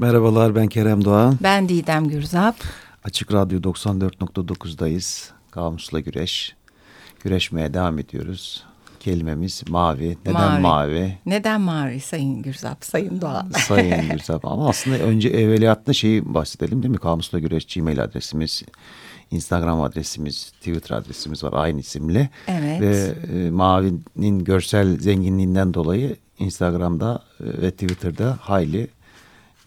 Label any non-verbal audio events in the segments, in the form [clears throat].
Merhabalar ben Kerem Doğan. Ben Didem Gürzap. Açık Radyo 94.9'dayız. Kamusla güreş. Güreşmeye devam ediyoruz. Kelimemiz mavi. Neden mavi? mavi? Neden mavi Sayın Gürzap, Sayın Doğan? [laughs] Sayın Gürzap ama aslında önce evveliyatında şeyi bahsedelim değil mi? Kamusla güreş Gmail adresimiz. Instagram adresimiz, Twitter adresimiz var aynı isimle. Evet. Ve e, Mavi'nin görsel zenginliğinden dolayı Instagram'da e, ve Twitter'da hayli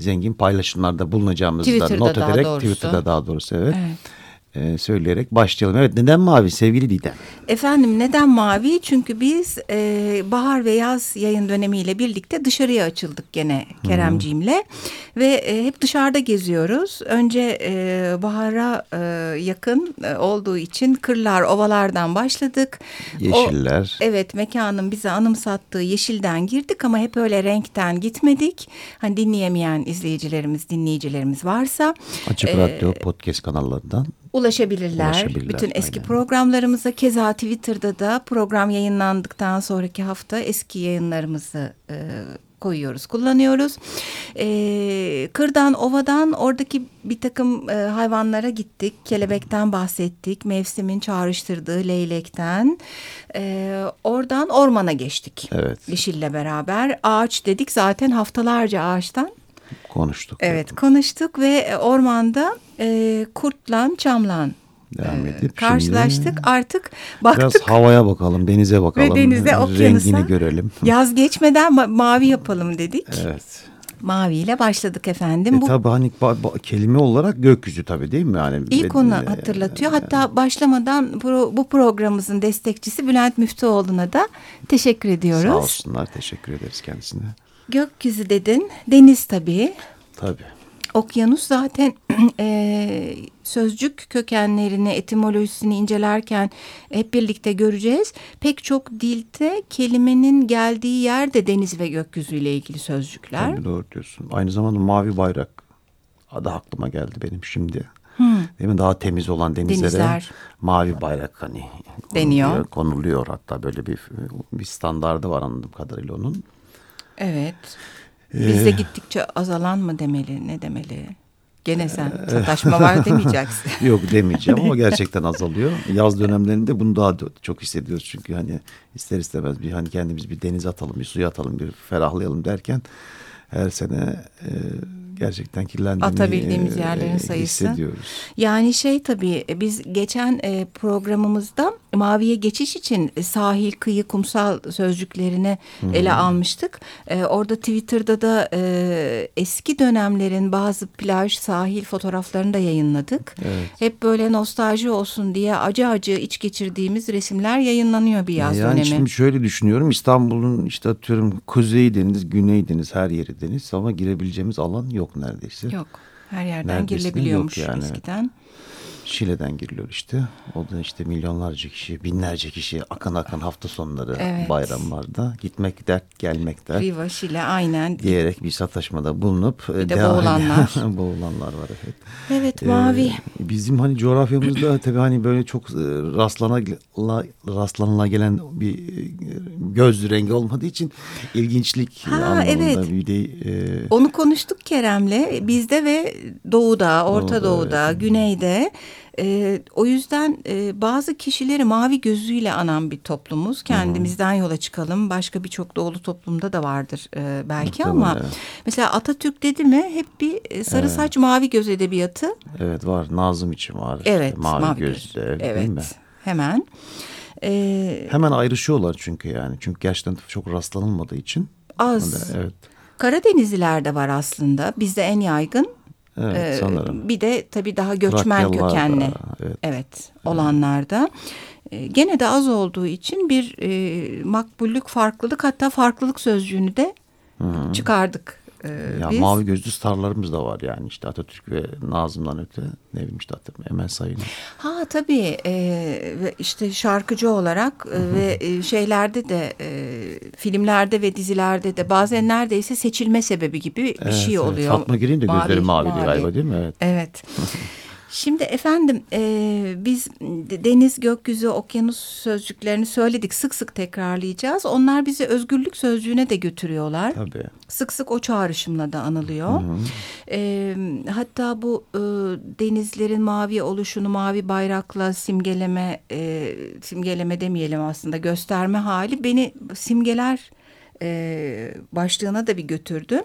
zengin paylaşımlarda bulunacağımızı da not ederek doğrusu. Twitter'da daha doğrusu evet. evet e, söyleyerek başlayalım. Evet neden mavi sevgili Didem? Efendim neden mavi? Çünkü biz e, bahar ve yaz yayın dönemiyle birlikte dışarıya açıldık gene Keremciğimle. Ve e, hep dışarıda geziyoruz. Önce e, bahara e, yakın e, olduğu için kırlar, ovalardan başladık. Yeşiller. O, evet mekanın bize anımsattığı yeşilden girdik ama hep öyle renkten gitmedik. Hani dinleyemeyen izleyicilerimiz, dinleyicilerimiz varsa. Açık e, Radyo podcast kanallarından ulaşabilirler. ulaşabilirler Bütün eski aynen. programlarımıza keza Twitter'da da program yayınlandıktan sonraki hafta eski yayınlarımızı e, koyuyoruz, kullanıyoruz. E, kırdan, ovadan oradaki bir takım e, hayvanlara gittik. Kelebekten bahsettik. Mevsimin çağrıştırdığı leylekten. E, oradan ormana geçtik. Evet. Yeşille beraber. Ağaç dedik zaten haftalarca ağaçtan konuştuk. Evet yani. konuştuk ve ormanda e, kurtla çamlan devam edip karşılaştık şimdi artık baktık. Biraz havaya bakalım denize bakalım. Ve denize okyanusa. Rengini görelim. Yaz geçmeden ma mavi yapalım dedik. Evet. Maviyle başladık efendim. E, Bu tabii hani kelime olarak gökyüzü tabii değil mi? Yani İlk onu hatırlatıyor. Hatta başlamadan pro, bu programımızın destekçisi Bülent Müftüoğlu'na da teşekkür ediyoruz. Sağ olsunlar. Teşekkür ederiz kendisine. Gökyüzü dedin. Deniz tabii. Tabii. Okyanus zaten [clears throat] e, sözcük kökenlerini, etimolojisini incelerken hep birlikte göreceğiz. Pek çok dilde kelimenin geldiği yer de deniz ve gökyüzüyle ilgili sözcükler. Tabii doğru diyorsun. Aynı zamanda mavi bayrak adı aklıma geldi benim şimdi. Hmm. Değil mi? Daha temiz olan denizlere Denizler. mavi bayrak hani deniyor. Konuluyor, konuluyor hatta böyle bir bir standardı var anladığım kadarıyla onun. Evet. Bizde ee, gittikçe azalan mı demeli, ne demeli? Gene sen sataşma var [laughs] demeyeceksin. Yok demeyeceğim ama gerçekten azalıyor. Yaz dönemlerinde bunu daha çok hissediyoruz. Çünkü hani ister istemez bir hani kendimiz bir denize atalım, bir suya atalım, bir ferahlayalım derken her sene e, gerçekten kirlendiğini atabildiğimiz yerlerin sayısı. Hissediyoruz. Yani şey tabii biz geçen e, programımızda maviye geçiş için sahil, kıyı, kumsal sözcüklerini -hı. ele almıştık. E, orada Twitter'da da e, eski dönemlerin bazı plaj, sahil fotoğraflarını da yayınladık. Evet. Hep böyle nostalji olsun diye acı acı iç geçirdiğimiz resimler yayınlanıyor bir yaz yani dönemi. Şimdi şöyle düşünüyorum İstanbul'un işte atıyorum Kuzey Deniz, Güney Deniz her yeri deniz ama girebileceğimiz alan yok neredeyse. Yok her yerden girilebiliyormuş yani. eskiden. Şile'den giriliyor işte. O da işte milyonlarca kişi, binlerce kişi akın akın hafta sonları evet. bayramlarda gitmek dert gelmek dert. Riva, Şile aynen. Diyerek bir sataşmada bulunup. Bir de boğulanlar. [laughs] boğulanlar var evet. Evet mavi. Ee, bizim hani coğrafyamızda [clears throat] tabii hani böyle çok e, rastlana, rastlanıla gelen bir e, göz rengi olmadığı için ilginçlik ha, anlamında evet. bir de. E... Onu konuştuk Kerem'le. Bizde ve doğuda, Orta Doğuda, Doğuda evet. güneyde e, o yüzden e, bazı kişileri mavi gözüyle anan bir toplumuz. Kendimizden yola çıkalım. Başka birçok doğulu toplumda da vardır e, belki Muhtemelen, ama evet. mesela Atatürk dedi mi hep bir e, sarı evet. saç mavi göz edebiyatı. Evet var. Nazım için var. Evet. Mavi, mavi gözde göz. evet. değil mi? Hemen. Ee, Hemen ayrışıyorlar çünkü yani. Çünkü gerçekten çok rastlanılmadığı için. Az. Evet. Karadenizliler de var aslında. Bizde en yaygın Evet, ee, sanırım. Bir de tabii daha göçmen kökenli evet. evet olanlarda. Ee, gene de az olduğu için bir e, makbullük, farklılık hatta farklılık sözcüğünü de Hı çıkardık e, ya biz... Mavi gözlü starlarımız da var yani işte Atatürk ve Nazım'dan öte ne bileyim işte Emel Sayın. Ha tabii e, işte şarkıcı olarak e, ve e, şeylerde de e, filmlerde ve dizilerde de bazen neredeyse seçilme sebebi gibi bir evet, şey oluyor. Evet. Fatma Giri'nin de gözleri mavi, mavi galiba değil mi? Evet. Evet. [laughs] Şimdi efendim e, biz deniz, gökyüzü, okyanus sözcüklerini söyledik. Sık sık tekrarlayacağız. Onlar bizi özgürlük sözcüğüne de götürüyorlar. Tabii. Sık sık o çağrışımla da anılıyor. Hı hı. E, hatta bu e, denizlerin mavi oluşunu mavi bayrakla simgeleme, e, simgeleme demeyelim aslında gösterme hali beni simgeler e, başlığına da bir götürdü.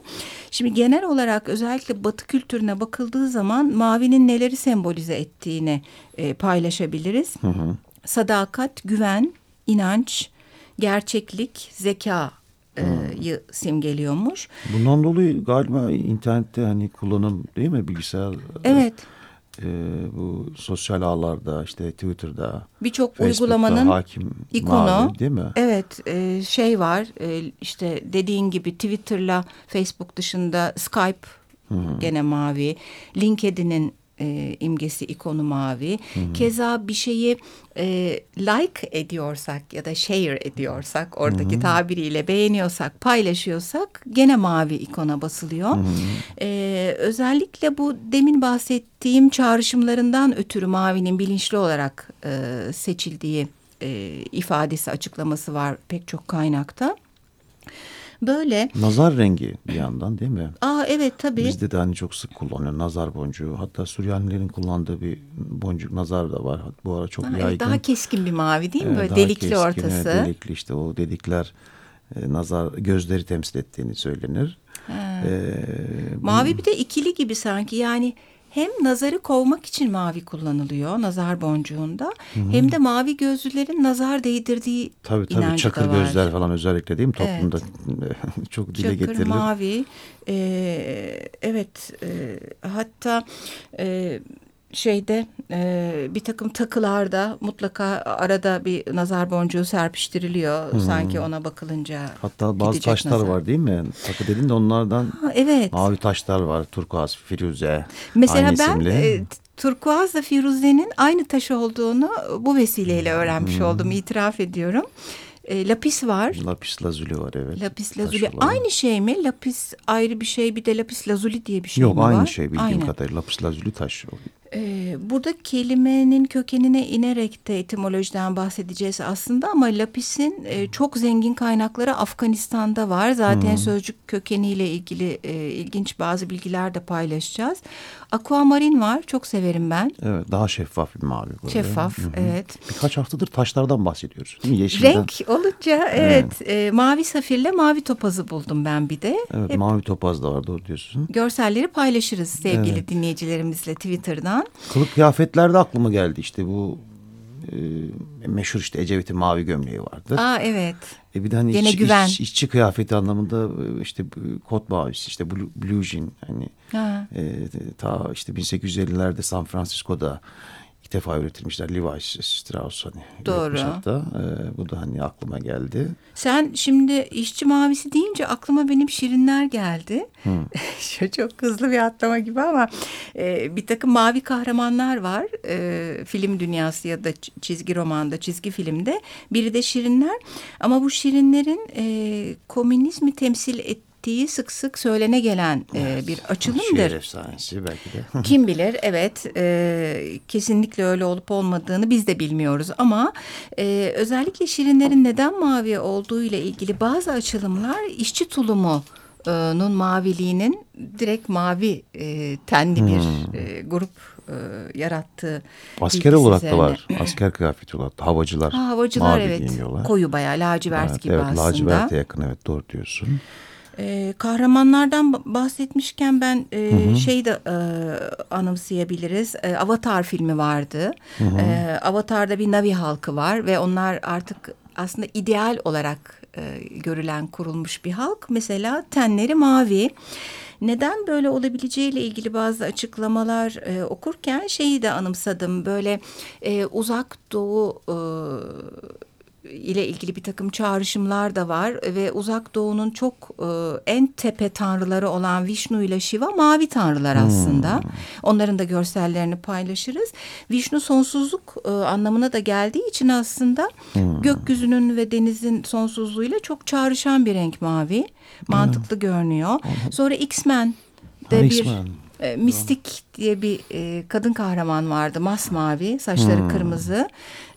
Şimdi genel olarak özellikle Batı kültürüne bakıldığı zaman mavinin neleri sembolize ettiğini e, paylaşabiliriz. Hı hı. Sadakat, güven, inanç, gerçeklik, zeka yı simgeliyormuş. Bundan dolayı galiba internette hani kullanım değil mi bilgisayar? Evet e, bu sosyal ağlarda işte Twitter'da birçok uygulamanın hakim ikonu mavi, değil mi? Evet e, şey var e, işte dediğin gibi Twitter'la Facebook dışında Skype Hı -hı. gene mavi. LinkedIn'in e, imgesi ikonu mavi. Hı. Keza bir şeyi e, like ediyorsak ya da share ediyorsak oradaki hı. tabiriyle beğeniyorsak paylaşıyorsak gene mavi ikona basılıyor. Hı. E, özellikle bu demin bahsettiğim çağrışımlarından ötürü mavinin bilinçli olarak e, seçildiği e, ifadesi açıklaması var pek çok kaynakta. Böyle. Nazar rengi bir yandan değil mi? Aa evet tabii. Bizde de hani çok sık kullanıyor nazar boncuğu. Hatta Süryanilerin kullandığı bir boncuk nazar da var. Bu ara çok Aa, yaygın. Daha keskin bir mavi değil mi? Böyle delikli keskin, ortası. Evet, delikli işte o dedikler e, nazar gözleri temsil ettiğini söylenir. Ee, mavi bir de ikili gibi sanki yani hem nazarı kovmak için mavi kullanılıyor nazar boncuğunda Hı -hı. hem de mavi gözlülerin nazar değdirdiği tabii, tabii, çakır gözler falan özellikle değil mi toplumda evet. [laughs] çok dile çakır, getirilir. mavi e, evet e, hatta e, şeyde e, bir takım takılarda mutlaka arada bir nazar boncuğu serpiştiriliyor hmm. sanki ona bakılınca. Hatta bazı taşlar nazar. var değil mi? Takı dedin de onlardan ha, evet. mavi taşlar var. Turkuaz, firuze. Mesela ben e, turkuazla firuzenin aynı taş olduğunu bu vesileyle öğrenmiş hmm. oldum itiraf ediyorum. E, lapis var. Lapis lazuli var evet. Lapis lazuli. Aynı şey mi? Lapis ayrı bir şey bir de lapis lazuli diye bir şey Yok, mi var? Yok aynı şey bildiğim aynı. kadarıyla. Lapis lazuli taş. Ee, burada kelimenin kökenine inerek de etimolojiden bahsedeceğiz aslında ama lapisin e, çok zengin kaynakları Afganistan'da var. Zaten hmm. sözcük kökeniyle ilgili e, ilginç bazı bilgiler de paylaşacağız. Aquamarin var. Çok severim ben. Evet. Daha şeffaf bir mavi. Böyle. Şeffaf. Hı -hı. Evet. Birkaç haftadır taşlardan bahsediyoruz. Değil mi? Yeşilden. Renk olunca evet. evet. E, mavi safirle mavi topazı buldum ben bir de. Evet. Hep mavi topaz da var. Doğru diyorsun. Görselleri paylaşırız sevgili evet. dinleyicilerimizle Twitter'dan. Kılık kıyafetler de aklıma geldi. işte bu e, meşhur işte Ecevit'in mavi gömleği vardı. Aa evet. E bir de hani Gene iş, güven. Iş, işçi kıyafeti anlamında e, işte kot mavisi işte blue, blue jean hani e, ta işte 1850'lerde San Francisco'da ilk defa üretilmişler Levi's Strauss hani. Doğru. Hatta. E, bu da hani aklıma geldi. Sen şimdi işçi mavisi deyince aklıma benim şirinler geldi. [laughs] Şu çok hızlı bir atlama gibi ama e, bir takım mavi kahramanlar var. E, film dünyası ya da çizgi romanda, çizgi filmde. Biri de şirinler. Ama bu şirinlerin e, komünizmi temsil et ettiği sık sık söylene gelen e, bir açılımdır. Şehir efsanesi belki de. [laughs] Kim bilir evet e, kesinlikle öyle olup olmadığını biz de bilmiyoruz ama e, özellikle şirinlerin neden mavi olduğu ile ilgili bazı açılımlar işçi tulumu nun maviliğinin direkt mavi e, tenli bir hmm. e, grup e, yarattığı Asker olarak da var. Asker kıyafeti olarak da havacılar. Ha, havacılar mavi evet. Giyiniyorlar. Koyu bayağı lacivert evet, gibi evet, aslında. Evet laciverte yakın evet doğru diyorsun. Ee, kahramanlardan bahsetmişken ben e, hı hı. şey de e, anımsayabiliriz. E, Avatar filmi vardı. Hı hı. E, Avatar'da bir Navi halkı var ve onlar artık aslında ideal olarak e, görülen kurulmuş bir halk. Mesela tenleri mavi. Neden böyle olabileceğiyle ilgili bazı açıklamalar e, okurken şeyi de anımsadım. Böyle e, uzak doğu e, ile ilgili bir takım çağrışımlar da var ve uzak doğunun çok e, en tepe tanrıları olan Vishnu ile Shiva mavi tanrılar aslında. Hmm. Onların da görsellerini paylaşırız. Vishnu sonsuzluk e, anlamına da geldiği için aslında hmm. gökyüzünün ve denizin sonsuzluğuyla çok çağrışan bir renk mavi. Mantıklı hmm. görünüyor. Sonra X-Men de bir E, Mistik diye bir e, kadın kahraman vardı. Masmavi, saçları hmm. kırmızı.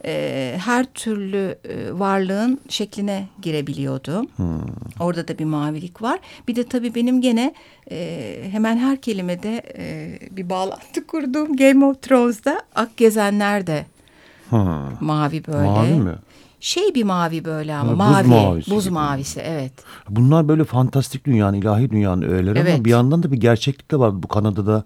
E, her türlü e, varlığın şekline girebiliyordu. Hmm. Orada da bir mavilik var. Bir de tabii benim gene e, hemen her kelimede e, bir bağlantı kurduğum Game of Thrones'da Ak Gezenler de hmm. mavi böyle. Mavi mi? Şey bir mavi böyle ama ha, mavi. Buz mavisi. Buz gibi. mavisi evet. Bunlar böyle fantastik dünyanın, ilahi dünyanın öğeleri evet. ama bir yandan da bir gerçeklik de var. Bu Kanada'da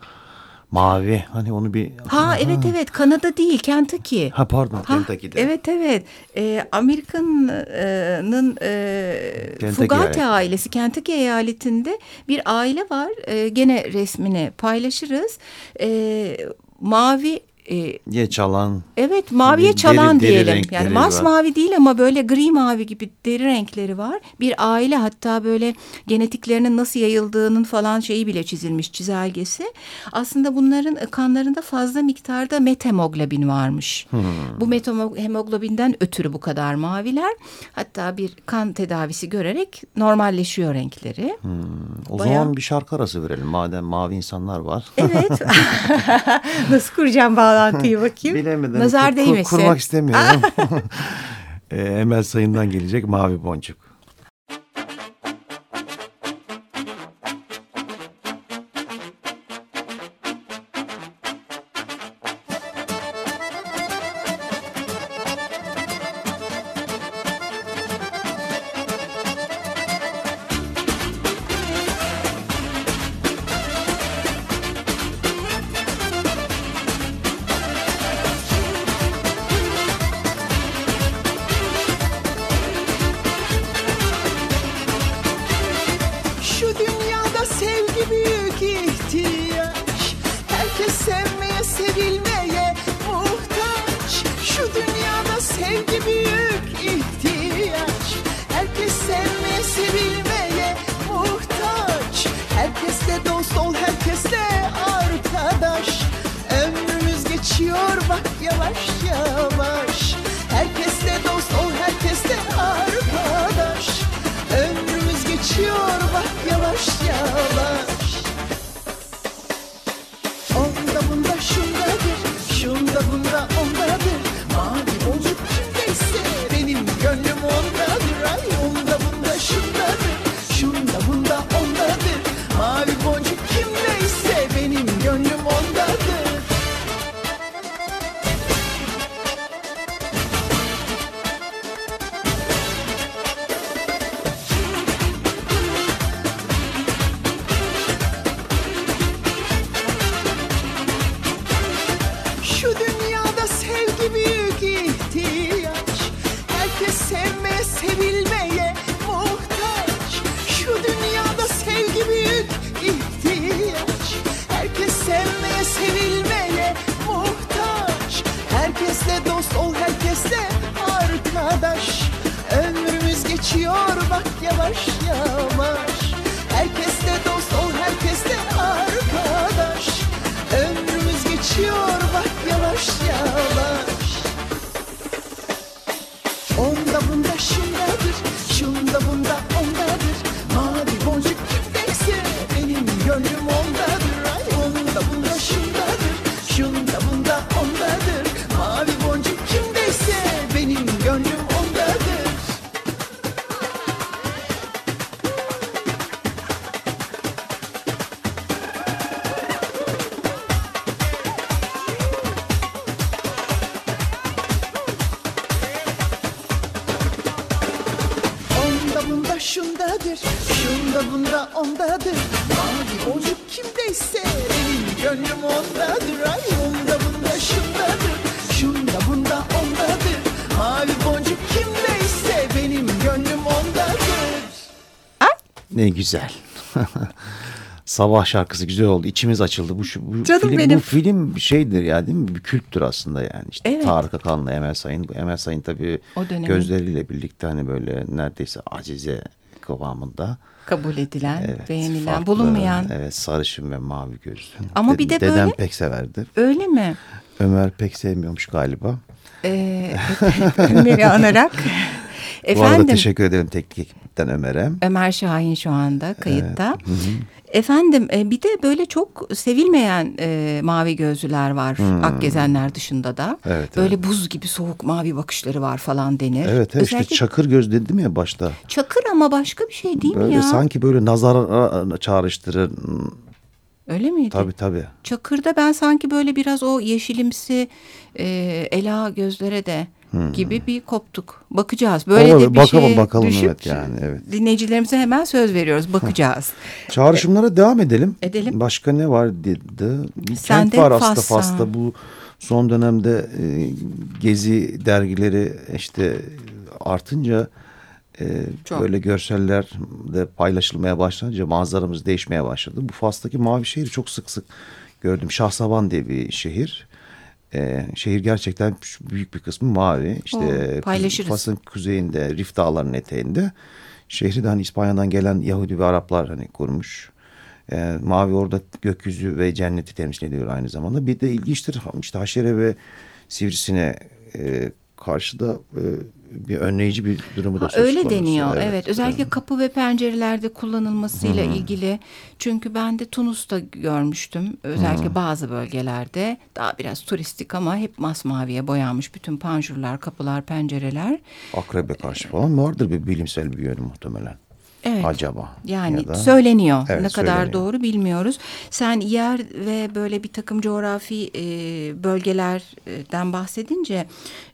mavi hani onu bir... Ha, ha. evet evet Kanada değil Kentucky. Ha pardon ha, Kentucky'de. Evet evet ee, Amerika'nın e, Fugate yani. ailesi Kentucky eyaletinde bir aile var. E, gene resmini paylaşırız. E, mavi e, Ye çalan. Evet maviye çalan deri, diyelim. Deri yani masmavi değil ama böyle gri mavi gibi deri renkleri var. Bir aile hatta böyle genetiklerinin nasıl yayıldığının falan şeyi bile çizilmiş çizelgesi. Aslında bunların kanlarında fazla miktarda methemoglobin varmış. Hmm. Bu methemoglobinden ötürü bu kadar maviler. Hatta bir kan tedavisi görerek normalleşiyor renkleri. Hmm. O Bayağı... zaman bir şarkı arası verelim madem mavi insanlar var. Evet. [laughs] [laughs] nasıl kuracağım bağlı? Bağlantıyı [laughs] bakayım. Bilemedim. Nazar değmesin. Kur, kurmak istemiyorum. [laughs] [laughs] e, Emel Sayın'dan gelecek Mavi Boncuk. Geçiyor bak yavaş yavaş. Ne güzel. [laughs] Sabah şarkısı güzel oldu. İçimiz açıldı. Bu, bu Canım film, benim. Bu film şeydir ya değil mi? Bir kültür aslında yani. İşte evet. Tarık Akan'la Emel Sayın. Emel Sayın tabii gözleriyle birlikte hani böyle neredeyse acize kıvamında. Kabul edilen, evet, beğenilen, farklı, bulunmayan. Evet sarışın ve mavi gözlü. Ama bir de Dedem böyle. pek severdi. Öyle mi? Ömer pek sevmiyormuş galiba. Ee, [laughs] Ömer'i anarak. Efendim, [laughs] Bu arada teşekkür ederim teknik ekipten Ömer'e. Ömer Şahin şu anda kayıtta. Evet. Efendim e, bir de böyle çok sevilmeyen e, mavi gözlüler var hmm. Akgezenler dışında da. Evet, böyle evet. buz gibi soğuk mavi bakışları var falan denir. Evet, evet Özellikle... işte çakır göz dedim ya başta. Çakır ama başka bir şey değil böyle mi ya? Sanki böyle nazar çağrıştırır. Öyle miydi? Tabii tabii. Çakır'da ben sanki böyle biraz o yeşilimsi e, ela gözlere de hmm. gibi bir koptuk. Bakacağız. Böyle Olabilir. de bir bakalım, şey bakalım, düşüp evet yani, evet. dinleyicilerimize hemen söz veriyoruz. Bakacağız. Çağrışımlara e, devam edelim. Edelim. Başka ne var dedi. Bir Sen kent var aslında Fas'ta bu son dönemde e, gezi dergileri işte artınca e, böyle görseller de paylaşılmaya başlayınca manzaramız değişmeye başladı. Bu Fas'taki mavi şehri çok sık sık gördüm. Şahsaban diye bir şehir. Ee, şehir gerçekten büyük bir kısmı mavi. İşte Oo, Fas'ın kuzeyinde, Rif Dağları'nın eteğinde. Şehri de hani İspanya'dan gelen Yahudi ve Araplar hani kurmuş. Ee, mavi orada gökyüzü ve cenneti temsil ediyor aynı zamanda. Bir de ilginçtir işte haşere ve sivrisine e, karşıda e, bir önleyici bir durumu da söz Öyle konusu. deniyor evet. evet. Özellikle kapı ve pencerelerde kullanılmasıyla hmm. ilgili. Çünkü ben de Tunus'ta görmüştüm. Özellikle hmm. bazı bölgelerde daha biraz turistik ama hep masmaviye boyanmış bütün panjurlar, kapılar, pencereler. Akrebe karşı falan vardır bir bilimsel bir yönü muhtemelen. Evet. Acaba. Yani ya da, söyleniyor. Evet, ne kadar söyleniyor. doğru bilmiyoruz. Sen yer ve böyle bir takım coğrafi e, bölgelerden bahsedince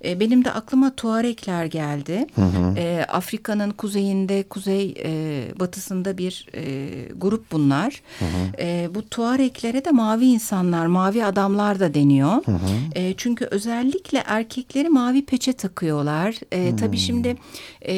e, benim de aklıma Tuarekler geldi. Hı hı. E, Afrika'nın kuzeyinde, kuzey e, batısında bir e, grup bunlar. Hı hı. E, bu Tuareklere de mavi insanlar, mavi adamlar da deniyor. Hı hı. E, çünkü özellikle erkekleri mavi peçe takıyorlar. E, tabii şimdi e,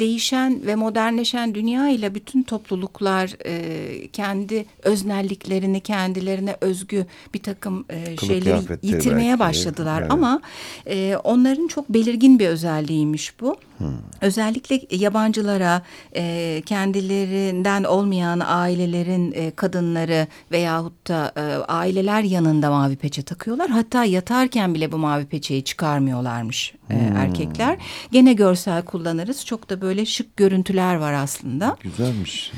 değişen ve modernleşen dünya dünya ile bütün topluluklar e, kendi öznelliklerini kendilerine özgü bir takım e, şeyleri yitirmeye belki. başladılar. Evet. Ama e, onların çok belirgin bir özelliğiymiş bu. Hmm. Özellikle yabancılara e, kendilerinden olmayan ailelerin e, kadınları veyahut da e, aileler yanında mavi peçe takıyorlar. Hatta yatarken bile bu mavi peçeyi çıkarmıyorlarmış e, hmm. erkekler. Gene görsel kullanırız. Çok da böyle şık görüntüler var aslında. Güzelmiş.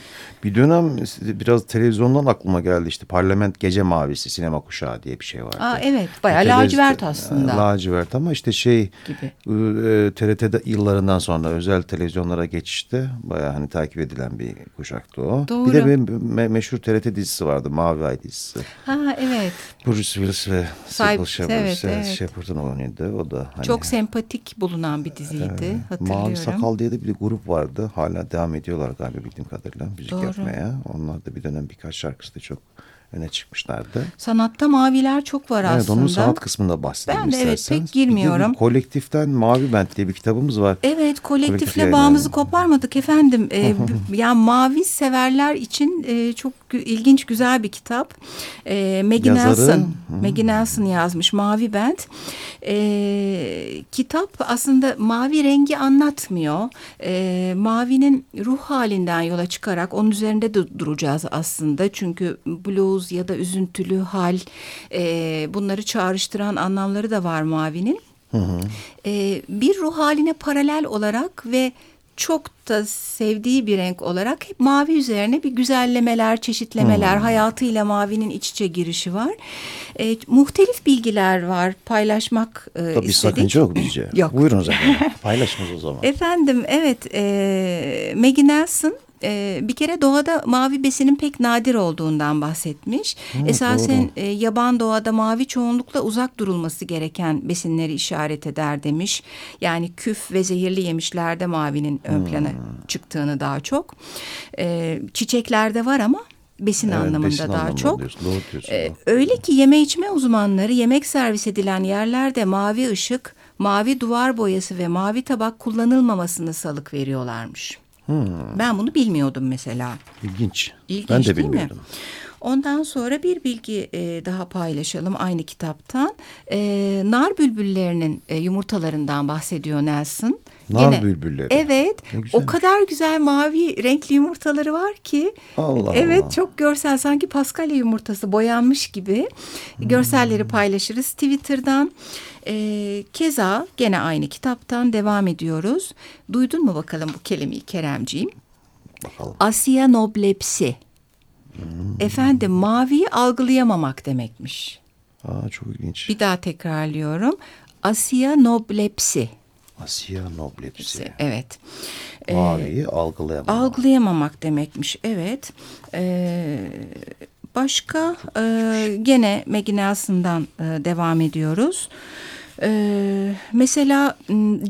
Bir dönem biraz televizyondan aklıma geldi işte Parlament Gece Mavisi sinema kuşağı diye bir şey vardı. Aa, evet bayağı lacivert aslında. Lacivert ama işte şey gibi. E, TRT'de yıllarından sonra özel televizyonlara geçişte bayağı hani takip edilen bir kuşaktı o. Doğru. Bir de bir me meşhur TRT dizisi vardı Mavi Ay dizisi. Ha evet. Bruce Willis ve Sybil Shepherd, evet, evet. Oynadı o da. Hani, Çok sempatik bulunan bir diziydi e, hatırlıyorum. Mavi Sakal diye de bir grup vardı hala devam ediyorlar galiba bildiğim kadarıyla müzik Doğru. Yapmaya. Onlar da bir dönem birkaç şarkısı da çok öne çıkmışlardı. Sanatta maviler çok var evet, aslında. Evet onun sanat kısmında bahsedelim Ben de evet pek girmiyorum. kolektiften Mavi Bent diye bir kitabımız var. Evet kolektifle Kolektif bağımızı yani. koparmadık efendim. Ee, [laughs] yani mavi severler için e, çok ilginç güzel bir kitap. E, Maggie Nelson, Maggie Nelson yazmış Mavi Bent. E, kitap aslında mavi rengi anlatmıyor. E, mavinin ruh halinden yola çıkarak onun üzerinde de duracağız aslında. Çünkü blues ya da üzüntülü hal e, bunları çağrıştıran anlamları da var mavinin. Hı hı. E, bir ruh haline paralel olarak ve çok da sevdiği bir renk olarak hep mavi üzerine bir güzellemeler, çeşitlemeler, hmm. hayatıyla mavinin iç içe girişi var. E, muhtelif bilgiler var paylaşmak e, Tabii istedik. sakınca yok bizce. yok. Buyurun o zaman [laughs] paylaşınız o zaman. Efendim evet e, Maggie Nelson e, bir kere doğada mavi besinin pek nadir olduğundan bahsetmiş. Hı, Esasen e, yaban doğada mavi çoğunlukla uzak durulması gereken besinleri işaret eder demiş. Yani küf ve zehirli yemişlerde mavinin ön plana hmm. çıktığını daha çok. E, çiçeklerde var ama besin evet, anlamında besin daha anlamında çok. Diyorsun, doğru diyorsun. Ee, öyle ki yeme içme uzmanları yemek servis edilen yerlerde mavi ışık, mavi duvar boyası ve mavi tabak kullanılmamasını salık veriyorlarmış. Hmm. Ben bunu bilmiyordum mesela. İlginç. İlginç ben de bilmiyordum. Mi? Ondan sonra bir bilgi e, daha paylaşalım aynı kitaptan. E, nar bülbüllerinin e, yumurtalarından bahsediyor Nelson. Nar Gene, bülbülleri. Evet. O kadar güzel mavi renkli yumurtaları var ki. Allah Evet Allah. çok görsel sanki paskalya yumurtası boyanmış gibi. Hmm. Görselleri paylaşırız Twitter'dan. E, keza gene aynı kitaptan devam ediyoruz. Duydun mu bakalım bu kelimeyi Keremciğim? Bakalım. Asiya noblepsi. Hmm. Efendim maviyi algılayamamak demekmiş. Aa, çok ilginç. Bir daha tekrarlıyorum. Asya Asya noblepsi. Evet. Maviyi ee, algılayamamak. Algılayamamak demekmiş. Evet. Ee, başka e, gene Maggie Nelson'dan e, devam ediyoruz. Ee, mesela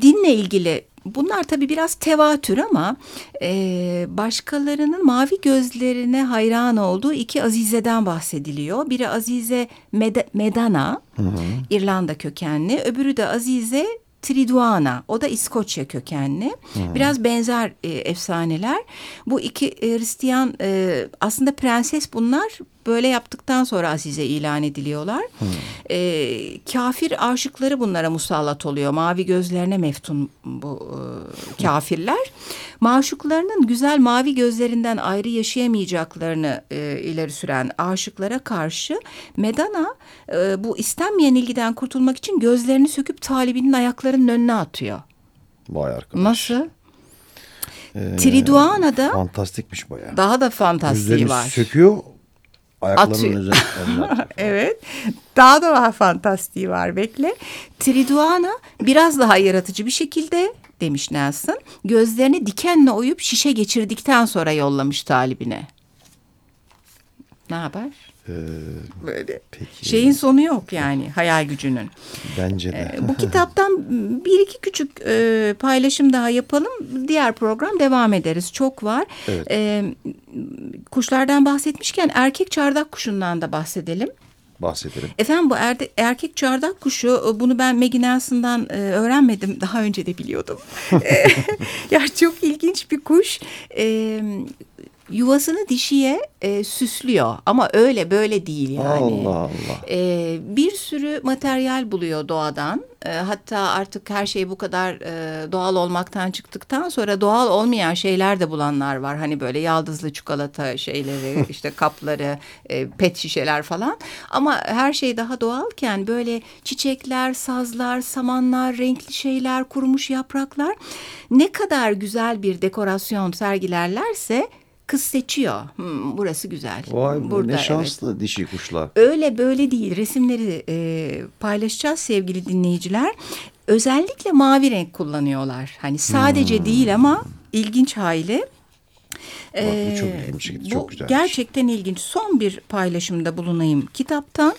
dinle ilgili Bunlar tabii biraz tevatür ama e, başkalarının mavi gözlerine hayran olduğu iki Azize'den bahsediliyor. Biri Azize Med Medana, hı hı. İrlanda kökenli. Öbürü de Azize Triduana o da İskoçya kökenli. Hmm. Biraz benzer e, efsaneler. Bu iki e, Hristiyan e, aslında prenses bunlar böyle yaptıktan sonra Azize ilan ediliyorlar. Hmm. E, kafir aşıkları bunlara musallat oluyor. Mavi gözlerine meftun bu e, kafirler. Maşuklarının güzel mavi gözlerinden ayrı yaşayamayacaklarını e, ileri süren aşıklara karşı Medana e, bu istenmeyen ilgiden kurtulmak için gözlerini söküp talibinin ayaklarının önüne atıyor. Vay arkadaş. Nasıl? Ee, Triduana'da fantastikmiş bayağı. Daha da fantastiği Gözlerini var. söküyor ayaklarının üzerine. [laughs] evet. Daha da daha fantastiği var bekle. Triduana biraz daha yaratıcı bir şekilde demiş Nelson. Gözlerini dikenle oyup şişe geçirdikten sonra yollamış talibine. Ne haber? Ee, Böyle peki. şeyin sonu yok yani hayal gücünün. Bence de. Ee, bu kitaptan bir iki küçük e, paylaşım daha yapalım. Diğer program devam ederiz. Çok var. Evet. Ee, kuşlardan bahsetmişken erkek çardak kuşundan da bahsedelim bahsedelim. Efendim bu erde, erkek çardak kuşu bunu ben Maggie Nelson'dan e, öğrenmedim. Daha önce de biliyordum. [laughs] [laughs] ya çok ilginç bir kuş. E, yuvasını dişiye e, süslüyor ama öyle böyle değil yani. Allah Allah. E, bir sürü materyal buluyor doğadan. E, hatta artık her şey bu kadar e, doğal olmaktan çıktıktan sonra doğal olmayan şeyler de bulanlar var. Hani böyle yaldızlı çikolata şeyleri, [laughs] işte kapları, e, pet şişeler falan. Ama her şey daha doğalken böyle çiçekler, sazlar, samanlar, renkli şeyler, kurumuş yapraklar ne kadar güzel bir dekorasyon sergilerlerse kız seçiyor. Hmm, burası güzel. Vay Burada, ne şanslı evet. dişi kuşlar. Öyle böyle değil. Resimleri e, paylaşacağız sevgili dinleyiciler. Özellikle mavi renk kullanıyorlar. Hani sadece hmm. değil ama ilginç hali. Bak, bu çok ee, ilginç, çok güzel. Gerçekten ilginç. Son bir paylaşımda bulunayım kitaptan.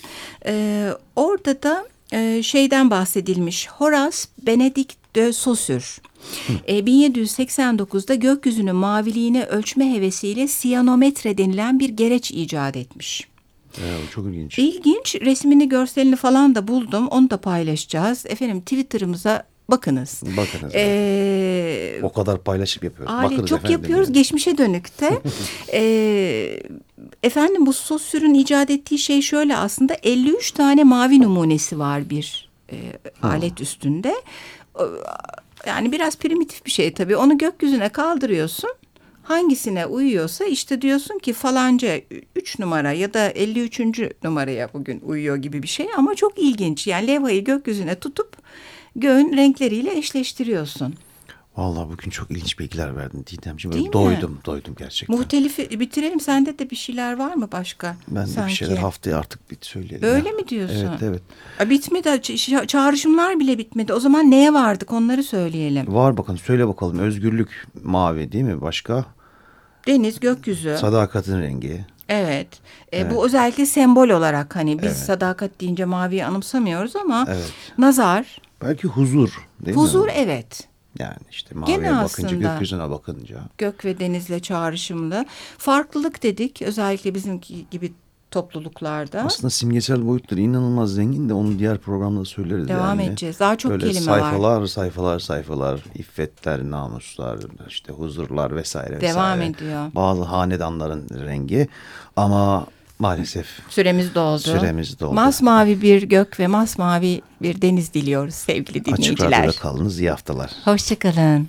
Ee, orada da e, şeyden bahsedilmiş. Horace Benedict de Saussure. E, 1789'da gökyüzünün maviliğini ölçme hevesiyle siyanometre denilen bir gereç icat etmiş. Ya, çok ilginç. İlginç. Resmini, görselini falan da buldum. Onu da paylaşacağız. Efendim Twitter'ımıza bakınız. Bakınız. Ee, o kadar paylaşıp yapıyoruz. Aile bakınız çok efendim yapıyoruz. Yani. Geçmişe dönükte. ee, [laughs] efendim bu Saussüre'ün icat ettiği şey şöyle aslında 53 tane mavi numunesi var bir e, alet üstünde yani biraz primitif bir şey tabii. Onu gökyüzüne kaldırıyorsun. Hangisine uyuyorsa işte diyorsun ki falanca 3 numara ya da 53. numaraya bugün uyuyor gibi bir şey ama çok ilginç. Yani levhayı gökyüzüne tutup göğün renkleriyle eşleştiriyorsun. Vallahi bugün çok ilginç bilgiler verdin Didemciğim. Değil doydum, mi? doydum gerçekten. Muhtelifi bitirelim. Sende de bir şeyler var mı başka? Ben de bir şeyler haftaya artık bit söyleyelim. Öyle ya. mi diyorsun? Evet, evet. A, bitmedi. çağrışımlar bile bitmedi. O zaman neye vardık onları söyleyelim. Var bakın söyle bakalım. Özgürlük mavi değil mi? Başka? Deniz, gökyüzü. Sadakatin rengi. Evet. E, evet. Bu özellikle sembol olarak hani biz evet. sadakat deyince maviyi anımsamıyoruz ama evet. nazar. Belki huzur değil huzur, mi? Huzur evet. Yani işte maviye Gene bakınca, gökyüzüne bakınca. Gök ve denizle çağrışımlı. Farklılık dedik özellikle bizimki gibi topluluklarda. Aslında simgesel boyutları inanılmaz zengin de onu diğer programda söyleriz. Devam yani. edeceğiz. Daha çok Böyle kelime sayfalar, var. Sayfalar sayfalar sayfalar iffetler, namuslar, işte huzurlar vesaire Devam vesaire. ediyor. Bazı hanedanların rengi ama Maalesef. Süremiz doldu. Süremiz doldu. Masmavi bir gök ve masmavi bir deniz diliyoruz sevgili dinleyiciler. Açık Radyo'da kalınız. İyi haftalar. Hoşçakalın.